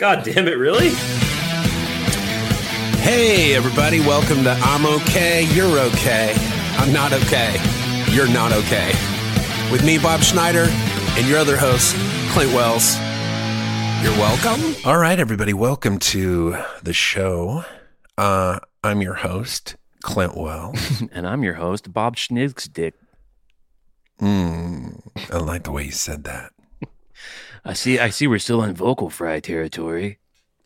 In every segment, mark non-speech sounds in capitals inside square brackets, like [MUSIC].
God damn it, really? Hey, everybody, welcome to I'm Okay, You're Okay. I'm not okay. You're not okay. With me, Bob Schneider, and your other host, Clint Wells. You're welcome. All right, everybody, welcome to the show. Uh, I'm your host, Clint Wells. [LAUGHS] And I'm your host, Bob Schnigsdick. Mm, I like the way you said that. I see. I see. We're still in vocal fry territory.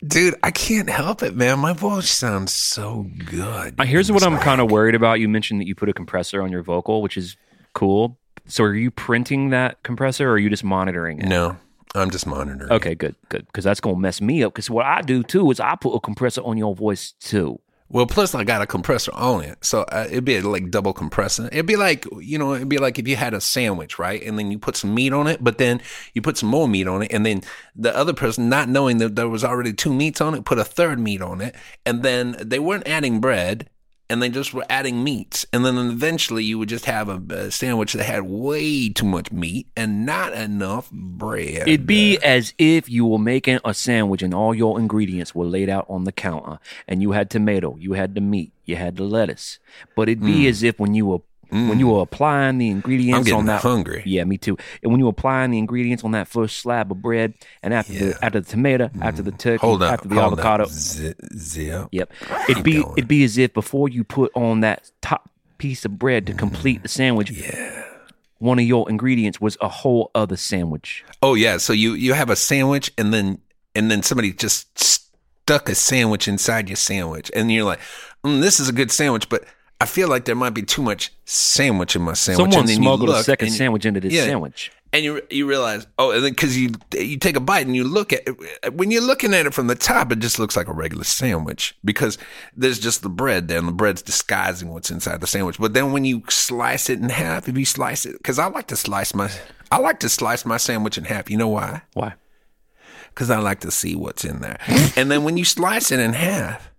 Dude, I can't help it, man. My voice sounds so good. Uh, here's what I'm kind of worried about. You mentioned that you put a compressor on your vocal, which is cool. So, are you printing that compressor, or are you just monitoring it? No, I'm just monitoring. Okay, good, good. Because that's gonna mess me up. Because what I do too is I put a compressor on your voice too. Well, plus I got a compressor on it, so uh, it'd be like double compressing. It'd be like you know, it'd be like if you had a sandwich, right, and then you put some meat on it, but then you put some more meat on it, and then the other person, not knowing that there was already two meats on it, put a third meat on it, and then they weren't adding bread, and they just were adding meats, and then eventually you would just have a, a sandwich that had way too much meat and not enough bread. It'd be as if you were making a sandwich and all your ingredients were laid out on the counter, and you had tomato, you had the meat, you had the lettuce. But it'd be hmm. as if when you were when you were applying the ingredients Mm. I'm getting on that hungry. Yeah, me too. And when you were applying the ingredients on that first slab of bread, and after Yeah. Mm. the after the tomato, after the turkey, hold up, after the avocado, up. Zip. Yep. It'd be going. it'd be as if before you put on that top piece of bread to complete the sandwich, Yeah. one of your ingredients was a whole other sandwich. Oh yeah, so you you have a sandwich and then and then somebody just stuck a sandwich inside your sandwich and you're like, mm, this is a good sandwich, but I feel like there might be too much sandwich in my sandwich. Someone and then you smuggled a second you- sandwich into this Yeah. sandwich. and you you realize oh, and then because you you take a bite and you look at it, when you're looking at it from the top, it just looks like a regular sandwich because there's just the bread there, and the bread's disguising what's inside the sandwich. But then when you slice it in half, if you slice it, because I like to slice my I like to slice my sandwich in half. You know why? Why? because I like to see what's in there. and then when you slice it in half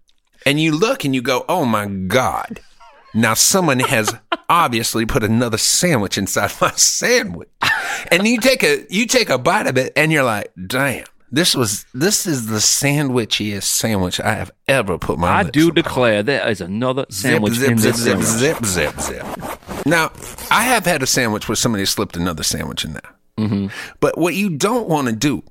and you look and you go, oh my God, now someone has [LAUGHS] obviously put another sandwich inside my sandwich. And you take a you take a bite of it and you're like, damn. This was this is the sandwichiest sandwich I have ever put my I do upon. declare there is another sandwich zip, in zip, this zip, sandwich. zip, zip, zip. Now, I have had a sandwich where somebody slipped another sandwich in there. Mm-hmm. But what you don't want to do,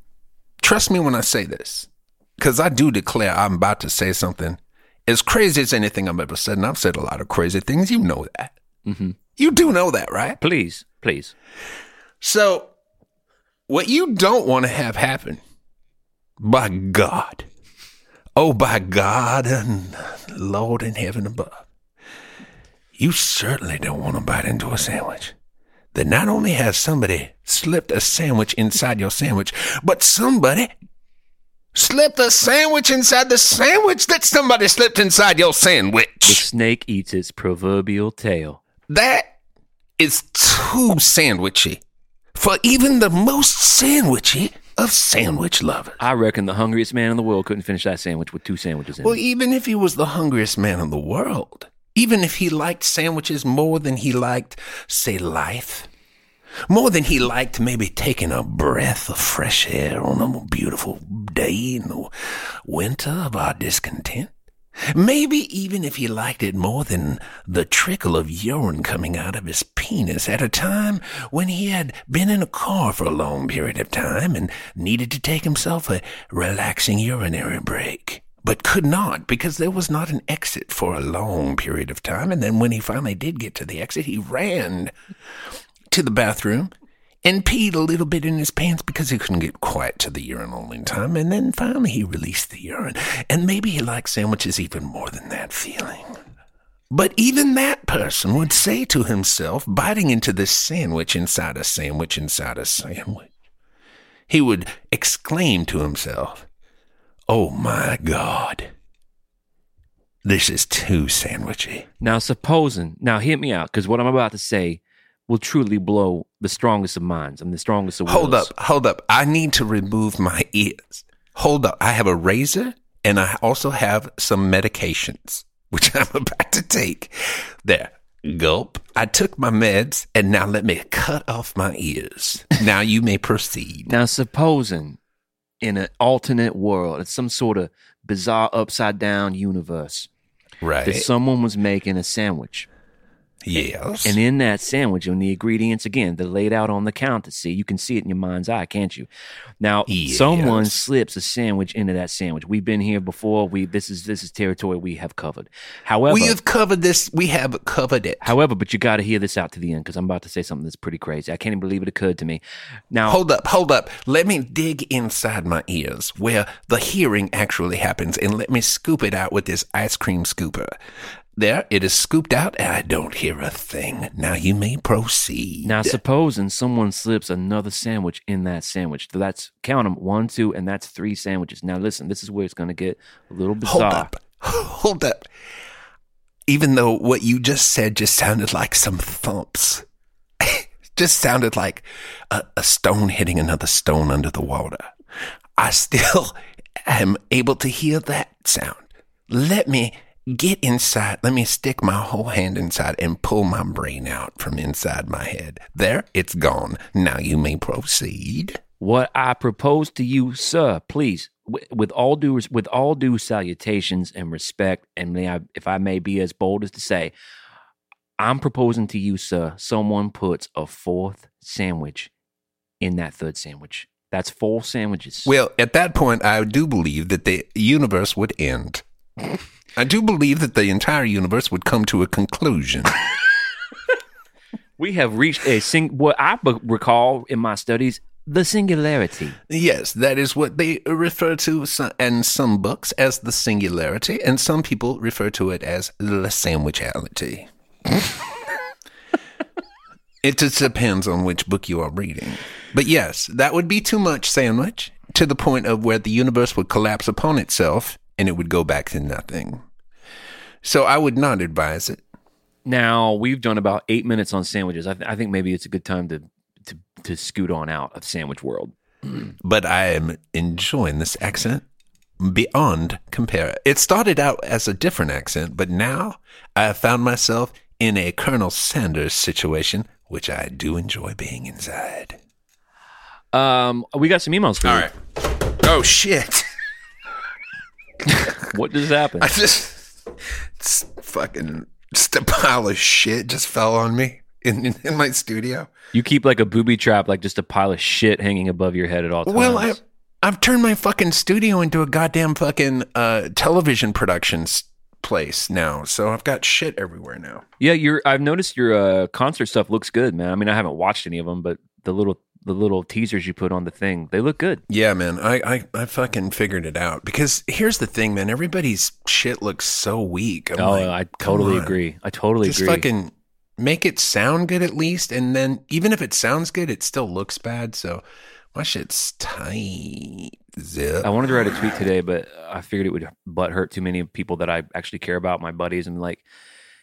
trust me when I say this, because I do declare I'm about to say something as crazy as anything I've ever said, and I've said a lot of crazy things. You know that. Mm-hmm. You do know that, right? Please, please. So, what you don't want to have happen, by God, oh, by God and Lord in heaven above, you certainly don't want to bite into a sandwich that not only has somebody slipped a sandwich inside your sandwich, but somebody slipped a sandwich inside the sandwich that somebody slipped inside your sandwich. The snake eats its proverbial tail. That is too sandwichy for even the most sandwichy of sandwich lovers. I reckon the hungriest man in the world couldn't finish that sandwich with two sandwiches in Well, it. even if he was the hungriest man in the world, even if he liked sandwiches more than he liked, say, life, more than he liked maybe taking a breath of fresh air on a beautiful day in the winter of our discontent, maybe even if he liked it more than the trickle of urine coming out of his penis at a time when he had been in a car for a long period of time and needed to take himself a relaxing urinary break but could not because there was not an exit for a long period of time. And then when he finally did get to the exit, he ran to the bathroom and peed a little bit in his pants because he couldn't get quite to the urinal in time. And then finally he released the urine. And maybe he liked sandwiches even more than that feeling. But even that person would say to himself, biting into this sandwich inside a sandwich inside a sandwich, he would exclaim to himself, Oh my God. This is too sandwichy. Now, supposing, now hear me out, because what I'm about to say will truly blow the strongest of minds. I'm the strongest of Hold wills. up, hold up. I need to remove my ears. Hold up. I have a razor and I also have some medications, [LAUGHS] which I'm about to take. There. Gulp. I took my meds and now let me cut off my ears. Now you may proceed. Now, supposing in an alternate world. It's some sort of bizarre upside down universe. Right. That someone was making a sandwich. Yes. And in that sandwich, and the ingredients again, they're laid out on the counter. See, you can see it in your mind's eye, can't you? Now, Yes. someone slips a sandwich into that sandwich. We've been here before. We this is this is territory we have covered. However, we have covered this. We have covered it. however, but you got to hear this out to the end because I'm about to say something that's pretty crazy. I can't even believe it occurred to me. Now, Hold up, hold up. Let me dig inside my ears where the hearing actually happens and let me scoop it out with this ice cream scooper. There, it is scooped out and I don't hear a thing. Now you may proceed. Now, supposing someone slips another sandwich in that sandwich, so that's count them one, two, and that's three sandwiches. Now, listen, this is where it's going to get a little bizarre. hold up. Hold up. Even though what you just said just sounded like some thumps. [LAUGHS] just sounded like a, a stone hitting another stone under the water. I still [LAUGHS] am able to hear that sound. Let me get inside. Let me stick my whole hand inside and pull my brain out from inside my head. There, it's gone. Now you may proceed. What I propose to you, sir, please, with, with all due with all due salutations and respect, and may I, if I may be as bold as to say, I'm proposing to you, sir, someone puts a fourth sandwich in that third sandwich. That's four sandwiches. Well, at that point, I do believe that the universe would end. [LAUGHS] I do believe that the entire universe would come to a conclusion. [LAUGHS] we have reached a sing. What I recall in my studies, the singularity. yes, that is what they refer to so- in some books as the singularity, and some people refer to it as the sandwichality. [LAUGHS] it just depends on which book you are reading. But yes, that would be too much sandwich to the point of where the universe would collapse upon itself and it would go back to nothing. So I would not advise it. Now we've done about eight minutes on sandwiches. I, th- I think maybe it's a good time to, to to scoot on out of sandwich world. [CLEARS THROAT] but I am enjoying this accent beyond compare. It started out as a different accent, but now I have found myself in a Colonel Sanders situation, which I do enjoy being inside. Um, we got some emails for you. Oh shit! [LAUGHS] [LAUGHS] What just happened? I just it's fucking just a pile of shit just fell on me in in, in my studio. You keep like a booby trap, like just a pile of shit hanging above your head at all times. Well, I, I've turned my fucking studio into a goddamn fucking uh, television productions place now. So I've got shit everywhere now. yeah, you're. I've noticed your uh, concert stuff looks good, man. I mean, I haven't watched any of them, but the little the little teasers you put on the thing, they look good. Yeah, man. I, I, I fucking figured it out. Because here's the thing, man. Everybody's shit looks so weak. I'm oh, like, I totally agree. I totally Just agree. fucking make it sound good at least. And then even if it sounds good, it still looks bad. So my shit's tight. Zip. I wanted to write a tweet today, but I figured it would butt hurt too many people that I actually care about, my buddies. And like,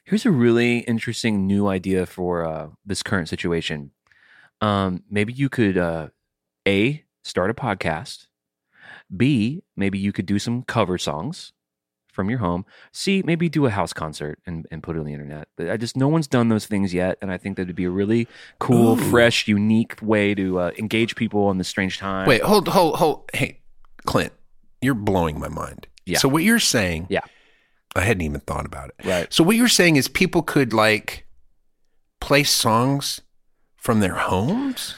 here's a really interesting new idea for uh, this current situation. Um, maybe you could uh, a start a podcast. B maybe you could do some cover songs from your home. C maybe do a house concert and, and put it on the internet. But I just no one's done those things yet, and I think that'd be a really cool, Ooh. fresh, unique way to uh, engage people in this strange time. Wait, hold, hold, hold. Hey, Clint, you're blowing my mind. Yeah. So what you're saying, Yeah. I hadn't even thought about it. right? So what you're saying is people could like play songs from their homes?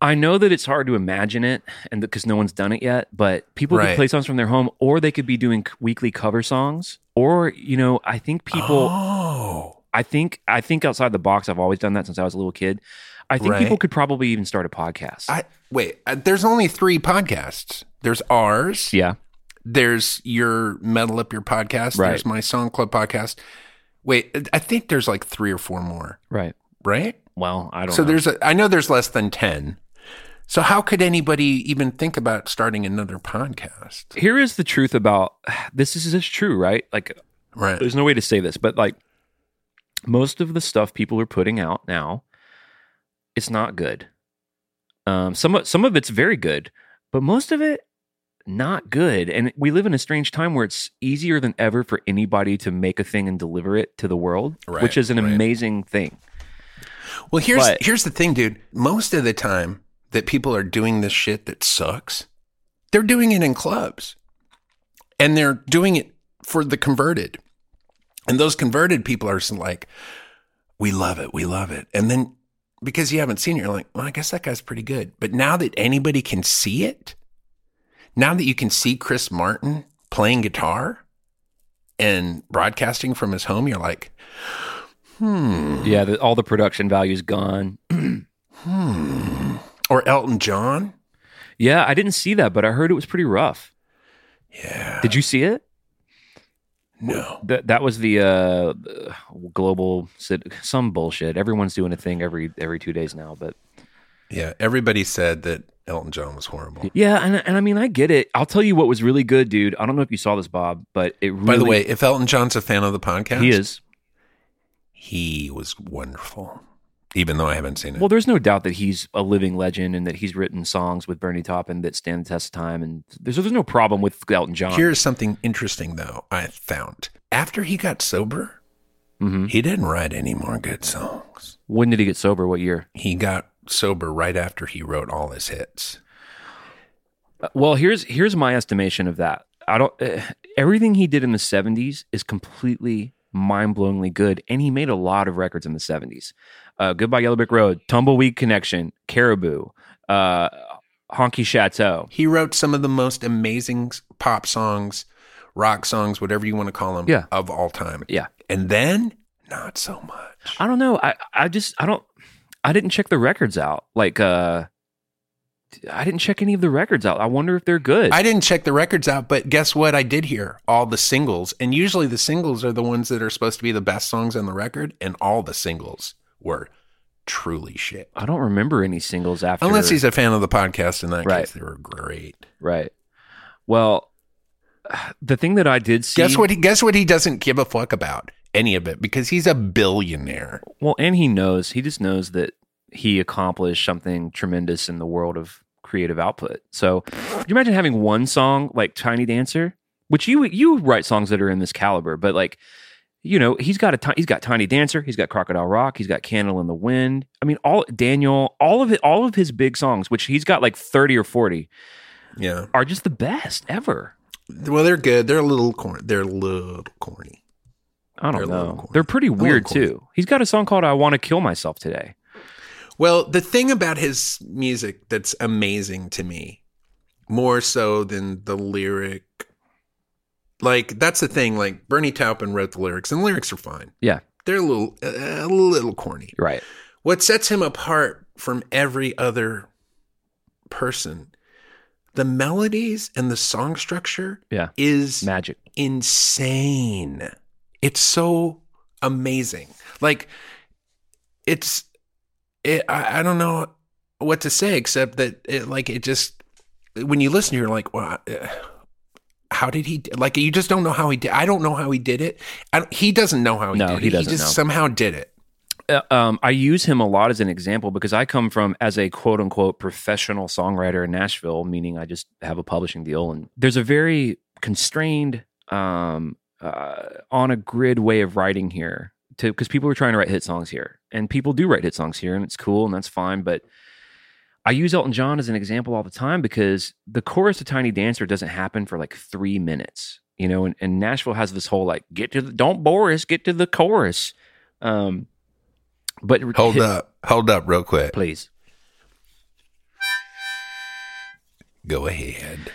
I know that it's hard to imagine it, and because no one's done it yet. But people Right. could play songs from their home, or they could be doing weekly cover songs, or you know, I think people. Oh. I think I think outside the box. I've always done that since I was a little kid. I think Right. people could probably even start a podcast. I wait, uh, there's only 3 podcasts. There's ours. yeah, There's your Metal Up Your podcast. Right. There's my Song Club podcast. Wait, I think there's like 3 or 4 more, right. right? Well, I don't. Know. So know. there's a I know there's less than 10. So how could anybody even think about starting another podcast? here is the truth about this. Is just true, right? Like, Right. there's no way to say this, but like most of the stuff people are putting out now, it's not good. Um, some of some of it's very good, but most of it not good. And we live in a strange time where it's easier than ever for anybody to make a thing and deliver it to the world, Right, which is an right. amazing thing. Well, here's But- here's the thing, dude. Most of the time that people are doing this shit that sucks, They're doing it in clubs. And they're doing it for the converted. And those converted people are like, we love it. We love it. And then because you haven't seen it, you're like, well, I guess that guy's pretty good. But now that anybody can see it, now that you can see Chris Martin playing guitar and broadcasting from his home, you're like, hmm. Yeah, the, all the production value's gone. hmm. [CLEARS THROAT] Or Elton John. Yeah, I didn't see that, but I heard it was pretty rough. Yeah. Did you see it? No. That that was the uh, global some bullshit. Everyone's doing a thing every every two days now, but yeah, everybody said that Elton John was horrible. Yeah, and and I mean I get it. I'll tell you what was really good, dude. I don't know if you saw this, Bob, but it. Really, By the way, if Elton John's a fan of the podcast, he is. He was wonderful even though I haven't seen it. Well, there's no doubt that he's a living legend and that he's written songs with Bernie Taupin that stand the test of time. And there's, there's no problem with Elton John. Here's something interesting, though, I found. After he got sober, mm-hmm. he didn't write any more good songs. When did he get sober? What year? He got sober right after he wrote all his hits. Uh, well, here's here's my estimation of that. I don't. Uh, everything he did in the '70s is completely mind-blowingly good, and he made a lot of records in the '70s uh, Goodbye Yellow Brick Road, Tumbleweed Connection, Caribou, uh, Honky Chateau. He wrote some of the most amazing pop songs, rock songs, whatever you want to call them, yeah. of all time. Yeah. And then not so much. I don't know. I, I just, I don't, I didn't check the records out. Like, uh, I didn't check any of the records out. I wonder if they're good. I didn't check the records out, but guess what? I did hear all the singles. And usually the singles are the ones that are supposed to be the best songs on the record, and all the singles were truly shit. I don't remember any singles after. That. Unless he's a fan of the podcast, in that Right. case, they were great. right. Well, the thing that I did see. Guess what? He guess what? He doesn't give a fuck about any of it because he's a billionaire. Well, and he knows. He just knows that he accomplished something tremendous in the world of creative output. So, could you imagine having one song like Tiny Dancer, which you you write songs that are in this caliber, but like you know, he's got a ti- he's got Tiny Dancer, he's got Crocodile Rock, he's got Candle in the Wind. I mean, all Daniel, all of it, all of his big songs, which he's got like thirty or forty, Yeah. are just the best ever. Well, they're good. They're a little corny. They're a little corny. I don't little know. They're pretty weird too. He's got a song called "I Want to Kill Myself Today." Well, the thing about his music that's amazing to me, more so than the lyric, like that's the thing. Like Bernie Taupin wrote the lyrics, and the lyrics are fine. Yeah, They're a little, uh, a little corny. right. What sets him apart from every other person, the melodies and the song structure Yeah, is magic. insane. It's so amazing. Like it's it I, I don't know what to say except that it like it just when you listen you're like, well, uh, how did he like you just don't know how he did I don't know how he did it. He doesn't know how he No, did he it. doesn't he just know. somehow did it. uh, um, I use him a lot as an example because I come from as a quote unquote professional songwriter in Nashville, meaning I just have a publishing deal, and there's a very constrained, um, uh, on a grid way of writing here. To because people are trying to write hit songs here, and people do write hit songs here, and it's cool and that's fine, but. I use Elton John as an example all the time because the chorus of Tiny Dancer doesn't happen for like three minutes, you know, and, and Nashville has this whole like, get to the, don't bore us, get to the chorus. Um, but Hold hit- up. Hold up real quick. please. Go ahead.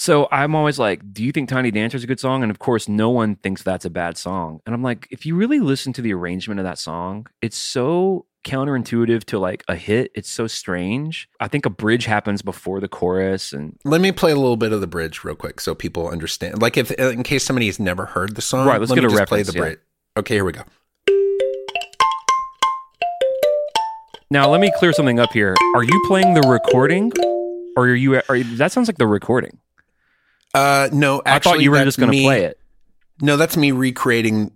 So I'm always like, do you think Tiny Dancer is a good song? And of course, no one thinks that's a bad song. And I'm like, if you really listen to the arrangement of that song, it's so counterintuitive to like a hit. It's so strange. I think a bridge happens before the chorus, and Let me play a little bit of the bridge real quick so people understand. Like if uh, in case somebody has never heard the song, Right, let's let get me a just play reference, the yeah. bridge. Okay, here we go. now let me clear something up here. Are you playing the recording, or are you? Are you that sounds like the recording? Uh, no, I actually, thought you were just going to play it. No, that's me recreating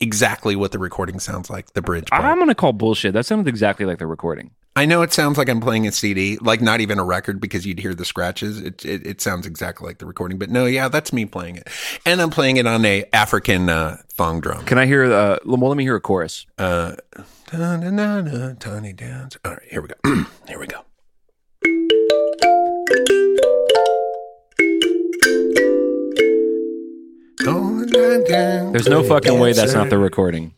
exactly what the recording sounds like. The bridge. part. I'm going to call bullshit. That sounds exactly like the recording. I know it sounds like I'm playing a CD, like not even a record, because you'd hear the scratches. It, it it sounds exactly like the recording, but no, yeah, that's me playing it, and I'm playing it on a African uh, thong drum. Can I hear? Uh, well, let me hear a chorus. Uh, tiny dance. All right, here we go. [CLEARS THROAT] here we go. There's no fucking way that's not the recording.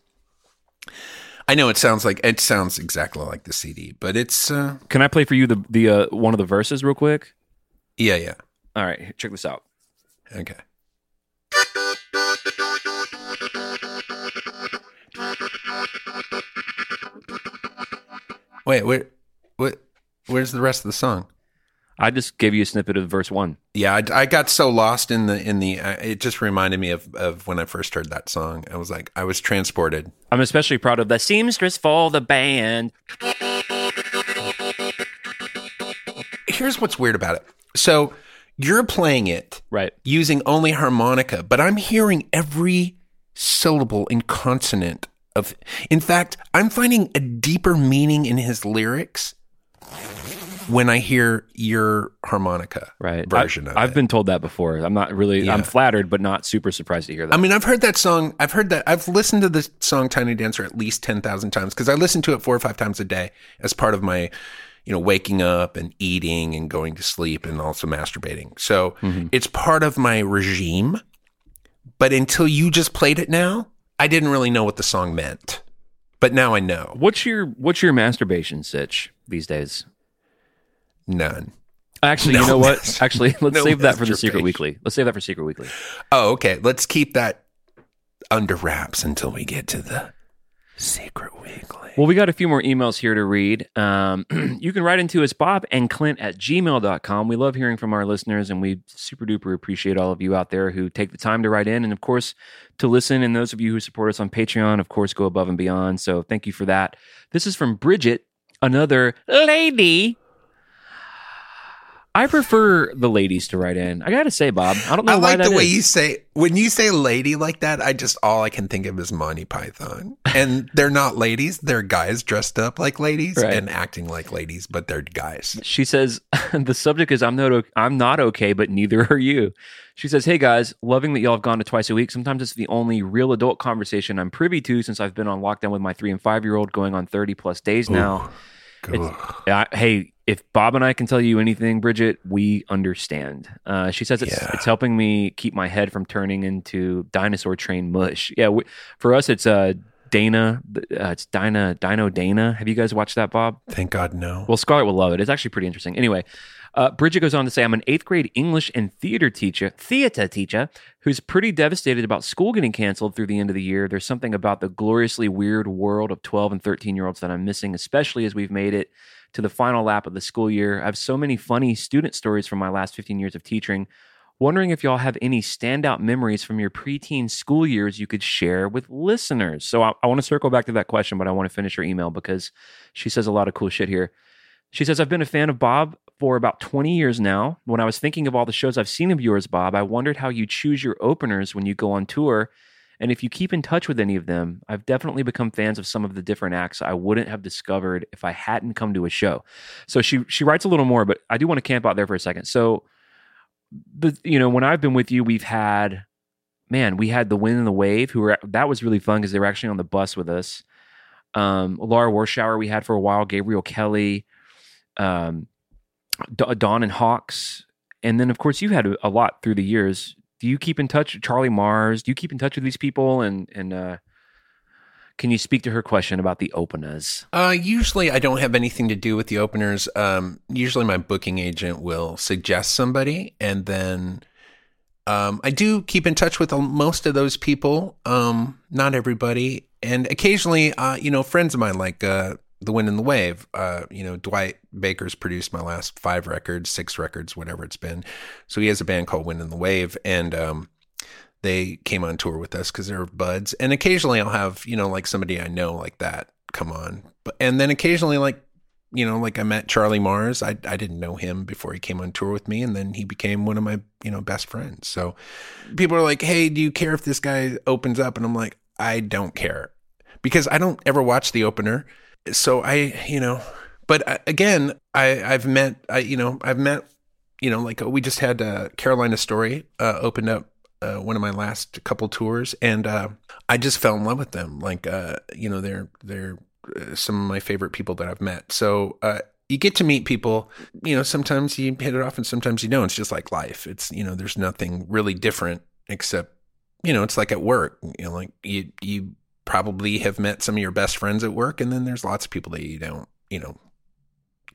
I know it sounds like it sounds exactly like the CD, but it's uh, Can I play for you the the uh, one of the verses real quick? yeah, yeah. All right, check this out. Okay. Wait, where, what, where's the rest of the song? I just gave you a snippet of verse one. Yeah, I, I got so lost in the in the. Uh, it just reminded me of of when I first heard that song. I was like, I was transported. I'm especially proud of the seamstress for the band. Here's what's weird about it. So you're playing it Right. using only harmonica, but I'm hearing every syllable and consonant of. In fact, I'm finding a deeper meaning in his lyrics when I hear your harmonica Right. version I, of I've it. been told that before. I'm not really. I'm flattered, but not super surprised to hear that. I mean, I've heard that song. I've heard that. I've listened to the song "Tiny Dancer" at least ten thousand times because I listen to it four or five times a day as part of my, you know, waking up and eating and going to sleep and also masturbating. So mm-hmm. it's part of my regime. But until you just played it now, I didn't really know what the song meant. But now I know. what's your what's your masturbation sitch these days? None. Actually, No you know what? [LAUGHS] Actually, let's no save that for the secret weekly. Let's save that for secret weekly. Oh, okay. Let's keep that under wraps until we get to the secret weekly. Well, we got a few more emails here to read. Um, [CLEARS THROAT] you can write into us, Bob and Clint at gmail.com. We love hearing from our listeners, and we super duper appreciate all of you out there who take the time to write in and, of course, to listen. And those of you who support us on Patreon, of course, go above and beyond. So thank you for that. This is from Bridget, another lady. I prefer the ladies to write in. I got to say, Bob, I don't know I why like the way is. you say when you say lady like that. I just all I can think of is Monty Python, and they're not ladies; they're guys dressed up like ladies Right. and acting like ladies, but they're guys. She says [LAUGHS] the subject is I'm not I'm not okay, but neither are you. She says, "Hey guys, loving that y'all have gone to twice a week. Sometimes it's the only real adult conversation I'm privy to since I've been on lockdown with my three and five year old, going on thirty plus days now. I- hey, if Bob and I can tell you anything, Bridget, we understand. Uh, she says it's Yeah. it's helping me keep my head from turning into dinosaur train mush. Yeah, we, for us, it's uh, Dana. Uh, it's Dina Dino Dana. Have you guys watched that, Bob? Thank God, no. Well, Scarlett will love it. It's actually pretty interesting. Anyway, uh, Bridget goes on to say, I'm an eighth grade English and theater teacher, theater teacher, who's pretty devastated about school getting canceled through the end of the year. There's something about the gloriously weird world of 12 and 13 year olds that I'm missing, especially as we've made it to the final lap of the school year. I have so many funny student stories from my last 15 years of teaching. Wondering if y'all have any standout memories from your preteen school years you could share with listeners. So I, I want to circle back to that question, but I want to finish her email because she says a lot of cool shit here. She says, I've been a fan of Bob for about 20 years now. When I was thinking of all the shows I've seen of yours, Bob, I wondered how you choose your openers when you go on tour and if you keep in touch with any of them. I've definitely become fans of some of the different acts I wouldn't have discovered if I hadn't come to a show. So she she writes a little more, but I do want to camp out there for a second. So the you know, when I've been with you, we've had man, we had the wind and the wave who were that was really fun because they were actually on the bus with us. Um, Laura Warshauer we had for a while, Gabriel Kelly, um, D- Dawn and Hawkes, and then of course you had a, lot through the years. Do you keep in touch, Charlie Mars? Do you keep in touch with these people? And and uh, can you speak to her question about the openers? Uh, usually, I don't have anything to do with the openers. Um, usually, my booking agent will suggest somebody, and then um, I do keep in touch with most of those people. Um, not everybody, and occasionally, uh, you know, friends of mine like uh, the Wind and the Wave. Uh, you know, Dwight Baker's produced my last five records, six records, whatever it's been. So he has a band called Wind and the Wave, and um, they came on tour with us because they're buds. And occasionally I'll have, you know, like somebody I know like that come on. But and then occasionally like, you know, like I met Charlie Mars. I I didn't know him before he came on tour with me and then he became one of my, you know, best friends. So people are like, "Hey, do you care if this guy opens up?" And I'm like, "I don't care." Because I don't ever watch the opener. So I, you know, but uh, again, I I've met I you know, I've met you know, like we just had uh, Carolina Story uh, opened up uh, one of my last couple tours, and uh, I just fell in love with them. Like, uh, you know, they're they're uh, some of my favorite people that I've met. So uh, you get to meet people. You know, sometimes you hit it off, and sometimes you don't. It's just like life. It's you know, there's nothing really different except you know, it's like at work. You know, like you you probably have met some of your best friends at work, and then there's lots of people that you don't, you know,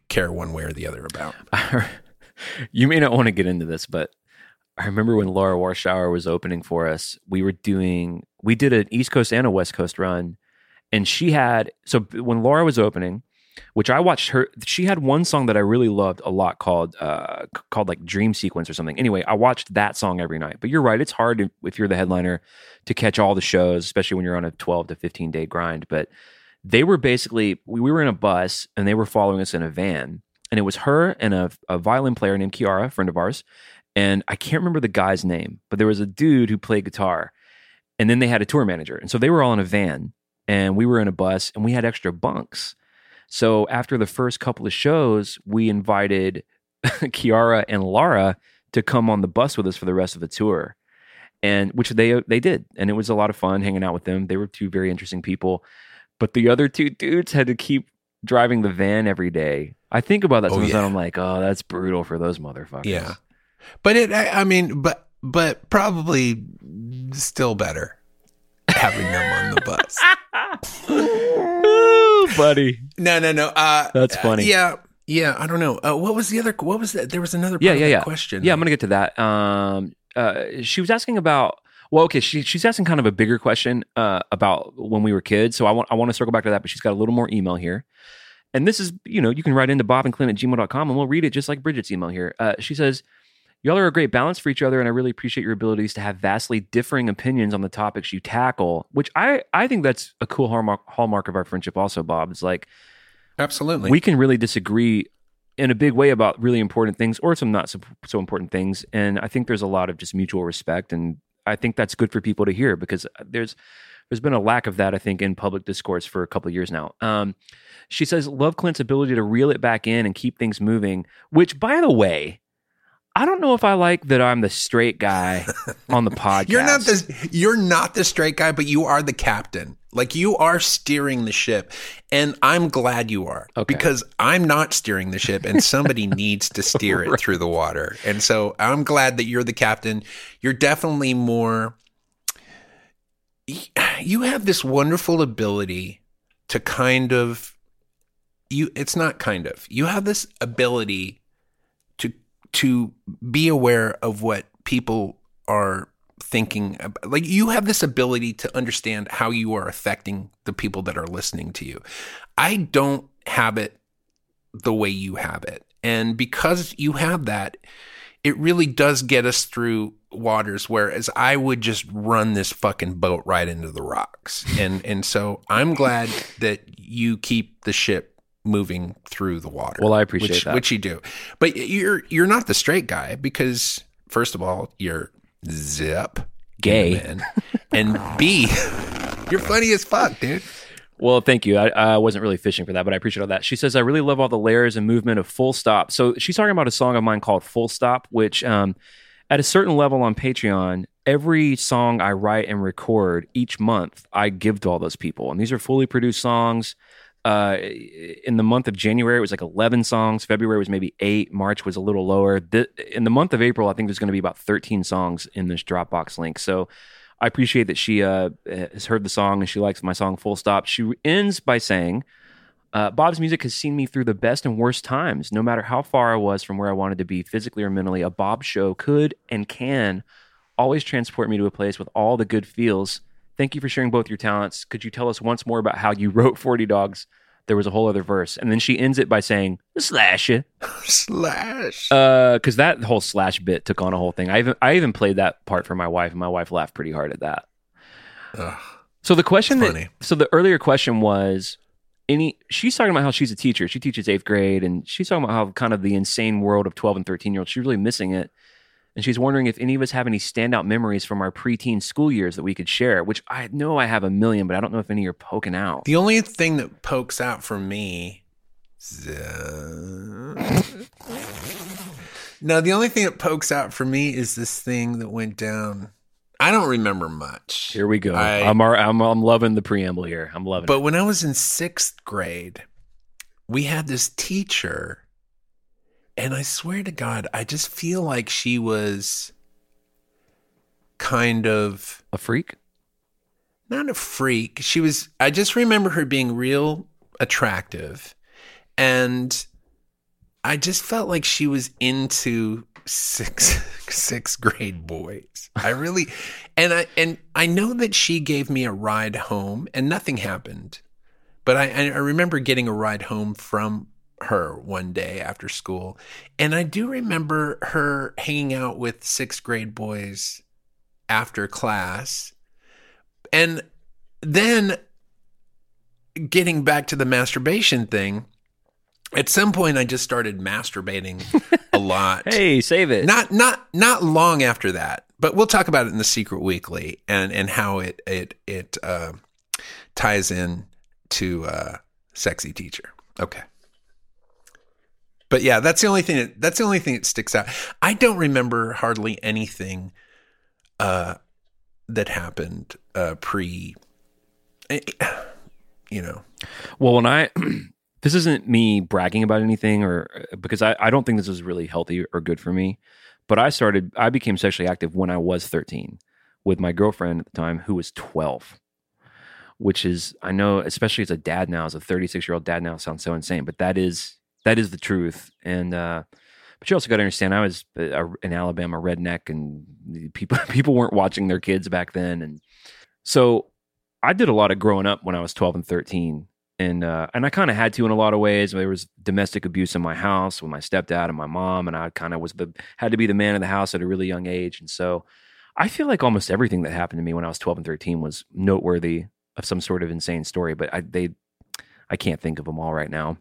care one way or the other about. [LAUGHS] you may not want to get into this, but I remember when Laura Warshauer was opening for us, we were doing, we did an East Coast and a West Coast run. And she had, so when Laura was opening, which I watched her, she had one song that I really loved a lot called, uh, called like Dream Sequence or something. Anyway, I watched that song every night. But you're right, it's hard if you're the headliner to catch all the shows, especially when you're on a 12 to 15 day grind. But they were basically, we, we were in a bus and they were following us in a van. And it was her and a, a violin player named Kiara, a friend of ours and I can't remember the guy's name, but there was a dude who played guitar, and then they had a tour manager, and so they were all in a van, and we were in a bus, and we had extra bunks. So after the first couple of shows, we invited [LAUGHS] Kiara and Lara to come on the bus with us for the rest of the tour, and which they they did, and it was a lot of fun hanging out with them. They were two very interesting people, but the other two dudes had to keep driving the van every day. I think about that oh, sometimes, yeah. I'm like, oh, that's brutal for those motherfuckers. Yeah. But it, I, I mean, but but probably still better having them on the bus. [LAUGHS] No, no, no. Uh, That's funny. Uh, yeah, yeah. I don't know. Uh, what was the other? What was that? There was another. yeah, yeah, yeah. Question. Yeah, I'm gonna get to that. Um, uh, she was asking about. Well, okay, she, she's asking kind of a bigger question uh, about when we were kids. So I want I want to circle back to that, but she's got a little more email here. And this is, you know, you can write into Bob and Clint at gmail.com and we'll read it just like Bridget's email here. Uh, she says, Y'all are a great balance for each other, and I really appreciate your abilities to have vastly differing opinions on the topics you tackle. Which I I think that's a cool hallmark hallmark of our friendship. Also, Bob, it's like absolutely we can really disagree in a big way about really important things or some not so, so important things, and I think there's a lot of just mutual respect, and I think that's good for people to hear because there's there's been a lack of that I think in public discourse for a couple of years now. Um, she says, "Love Clint's ability to reel it back in and keep things moving." Which, by the way I don't know if I like that I'm the straight guy [LAUGHS] on the podcast. you're not the you're not the straight guy, but you are the captain. Like you are steering the ship, and I'm glad you are okay. because I'm not steering the ship, and somebody [LAUGHS] needs to steer it right. through the water. And so I'm glad that you're the captain. You're definitely more. You have this wonderful ability to kind of you. It's not kind of. You have this ability to be aware of what people are thinking about. like you have this ability to understand how you are affecting the people that are listening to you i don't have it the way you have it and because you have that it really does get us through waters whereas i would just run this fucking boat right into the rocks and and so i'm glad that you keep the ship moving through the water. Well, I appreciate which, that. Which you do. But you're you're not the straight guy because first of all, you're zip gay. and B, [LAUGHS] you're funny as fuck, dude. Well, thank you. I, I, wasn't really fishing for that, but I appreciate all that. She says, I really love all the layers and movement of Full Stop. So she's talking about a song of mine called Full Stop, which um, at a certain level on Patreon, every song I write and record each month, I give to all those people. And these are fully produced songs uh, in the month of January, it was like 11 songs. February was maybe eight. March was a little lower. In the month of April, I think there's going to be about 13 songs in this Dropbox link. So I appreciate that she uh, has heard the song and she likes my song Full Stop. She ends by saying, uh, Bob's music has seen me through the best and worst times. No matter how far I was from where I wanted to be physically or mentally, a Bob show could and can always transport me to a place with all the good feels Thank you for sharing both your talents. Could you tell us once more about how you wrote 40 Dogs? There was a whole other verse. And then she ends it by saying, slash it. [LAUGHS] slash. Uh, cause that whole slash bit took on a whole thing. I even, I even played that part for my wife and my wife laughed pretty hard at that. Ugh, so the question that, so the earlier question was, any she's talking about how she's a teacher she teaches eighth grade and she's talking about how kind of the insane world of 12 and 13 year olds she's really missing it and she's wondering if any of us have any standout memories from our preteen school years that we could share. Which I know I have a million, but I don't know if any are poking out. The only thing that pokes out for me. Uh, no, the only thing that pokes out for me is this thing that went down. I don't remember much. Here we go. I, am I'm, I'm loving the preamble here. I'm loving but it. But when I was in sixth grade, we had this teacher and I swear to God, I just feel like she was kind of A freak? not a freak. She was I just remember her being real attractive and I just felt like she was into six [LAUGHS] sixth grade boys. I really and I and I know that she gave me a ride home and nothing happened. But I, I remember getting a ride home from her one day after school. And I do remember her hanging out with sixth grade boys after class. And then getting back to the masturbation thing, at some point I just started masturbating a [LAUGHS] lot. Hey, save it. Not not not long after that, but we'll talk about it in the Secret Weekly and and how it it it uh, ties in to uh, sexy teacher. Okay. But yeah, that's the only thing that that's the only thing that sticks out. I don't remember hardly anything uh, that happened uh, pre. eh, You know, Well, when I, [CLEARS THROAT] this isn't me bragging about anything or because I, I don't think this is really healthy or good for me, but I started, I became sexually active when I was 13 with my girlfriend at the time who was 12, which is, I know, especially as a dad now, as a 36 year old dad now sounds so insane, but that is, that is the truth. And, uh, but you also got to understand, I was a, an Alabama redneck, and people [LAUGHS] people weren't watching their kids back then, and so I did a lot of growing up when I was 12 and 13. And uh, and I kind of had to in a lot of ways. There was domestic abuse in my house with my stepdad and my mom, and I kind of was the had to be the man of the house at a really young age. And so I feel like almost everything that happened to me when I was 12 and 13 was noteworthy of some sort of insane story. But I they I can't think of them all right now.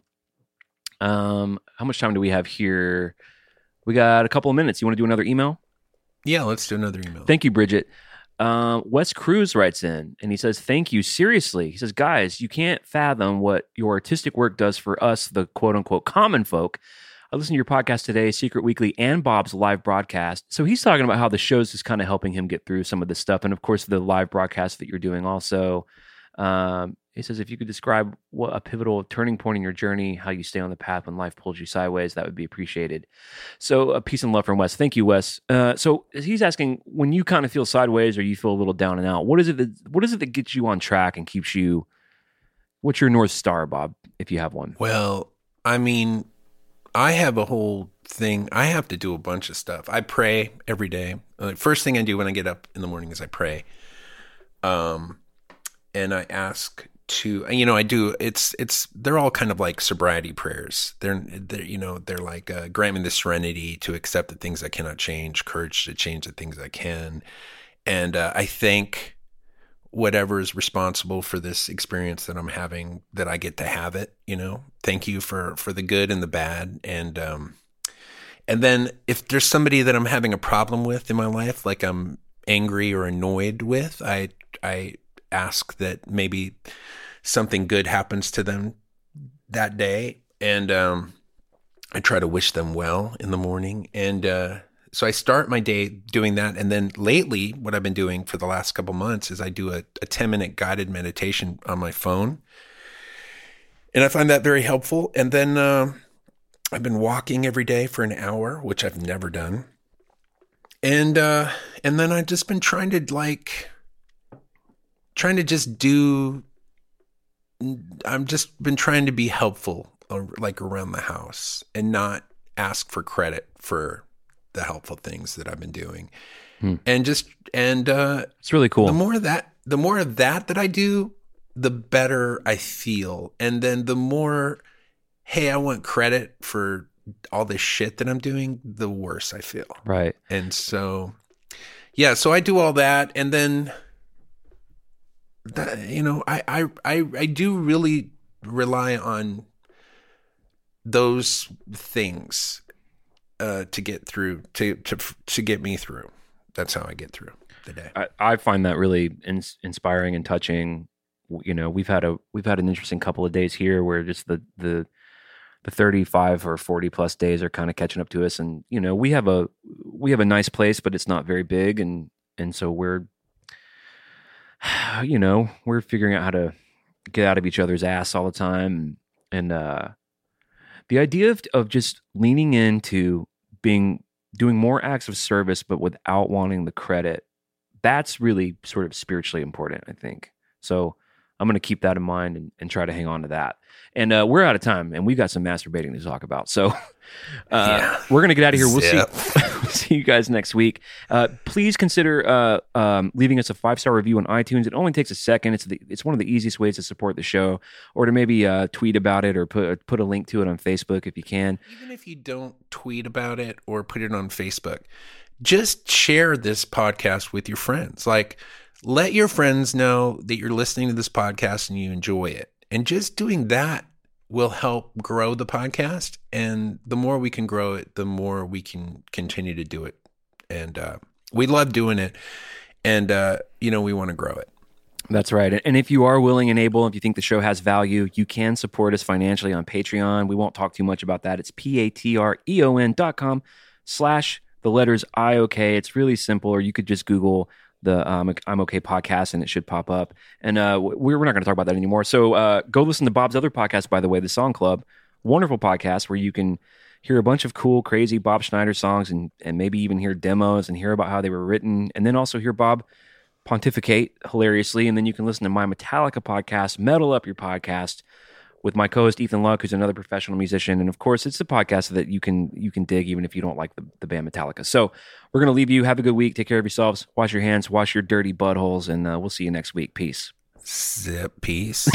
Um, how much time do we have here? We got a couple of minutes. You want to do another email? yeah. Let's do another email. Thank you, Bridget. Um, Wes Cruz writes in and he says, Thank you. Seriously. He says, Guys, you can't fathom what your artistic work does for us, the quote unquote common folk. I listened to your podcast today, Secret Weekly, and Bob's live broadcast. So he's talking about how the show's just kind of helping him get through some of this stuff. And of course, the live broadcast that you're doing also. Um, he says, if you could describe what a pivotal turning point in your journey, how you stay on the path when life pulls you sideways, that would be appreciated. So, a peace and love from Wes. Thank you, Wes. Uh, so he's asking, when you kind of feel sideways or you feel a little down and out, what is it that what is it that gets you on track and keeps you? What's your north star, Bob? If you have one. Well, I mean, I have a whole thing. I have to do a bunch of stuff. I pray every day. Uh, first thing I do when I get up in the morning is I pray. Um, and I ask to, you know, I do. It's it's they're all kind of like sobriety prayers. They're they're you know they're like uh, grant me the serenity to accept the things I cannot change, courage to change the things I can, and uh, I thank whatever is responsible for this experience that I'm having that I get to have it, you know. Thank you for for the good and the bad and um and then if there's somebody that I'm having a problem with in my life like I'm angry or annoyed with, I I ask that maybe something good happens to them that day and um I try to wish them well in the morning and uh so I start my day doing that. And then lately, what I've been doing for the last couple months is I do a, a 10 minute guided meditation on my phone. And I find that very helpful. And then uh, I've been walking every day for an hour, which I've never done. And uh, and then I've just been trying to like trying to just do I've just been trying to be helpful uh, like around the house and not ask for credit for the helpful things that I've been doing. Hmm. And just and uh It's really cool. the more of that the more of that that I do, the better I feel. And then the more hey, I want credit for all this shit that I'm doing, the worse I feel. right. And so yeah, so I do all that and then that, you know, I, I I I do really rely on those things uh, to get through to to to get me through. That's how I get through the day. I, I find that really ins- inspiring and touching. You know, we've had a we've had an interesting couple of days here where just the the the 35 or 40 plus days are kind of catching up to us and you know we have a we have a nice place but it's not very big and and so we're [SIGHS] you know we're figuring out how to get out of each other's ass all the time and uh the idea of, of just leaning into being doing more acts of service but without wanting the credit that's really sort of spiritually important, I think. So I'm going to keep that in mind and, and, try to hang on to that. And uh, we're out of time, and we've got some masturbating to talk about. So [LAUGHS] uh, yeah. we're going to get out of here. We'll see. [LAUGHS] see you guys next week. Uh, please consider uh, um, leaving us a five star review on iTunes. It only takes a second. It's the, it's one of the easiest ways to support the show, or to maybe uh, tweet about it or put put a link to it on Facebook if you can. Even if you don't tweet about it or put it on Facebook, just share this podcast with your friends. Like let your friends know that you're listening to this podcast and you enjoy it. And just doing that will help grow the podcast. And the more we can grow it, the more we can continue to do it. And uh, we love doing it. And, uh, you know, we want to grow it. That's right. And if you are willing and able, if you think the show has value, you can support us financially on Patreon. We won't talk too much about that. It's P-A-T-R-E-O-N dot com slash the letters I-O-K. It's really simple, or you could just Google the um, I'm Okay podcast, and it should pop up. And uh, we're, we're not going to talk about that anymore. So uh, go listen to Bob's other podcast, by the way, the Song Club, wonderful podcast where you can hear a bunch of cool, crazy Bob Schneider songs, and and maybe even hear demos and hear about how they were written, and then also hear Bob pontificate hilariously, and then you can listen to my Metallica podcast, Metal Up Your Podcast with my co-host Ethan Luck, who's another professional musician, and of course, it's a podcast that you can you can dig even if you don't like the, the band Metallica. So we're gonna leave you. Have a good week. Take care of yourselves. Wash your hands. Wash your dirty buttholes, and uh, we'll see you next week. Peace. Zip. Peace.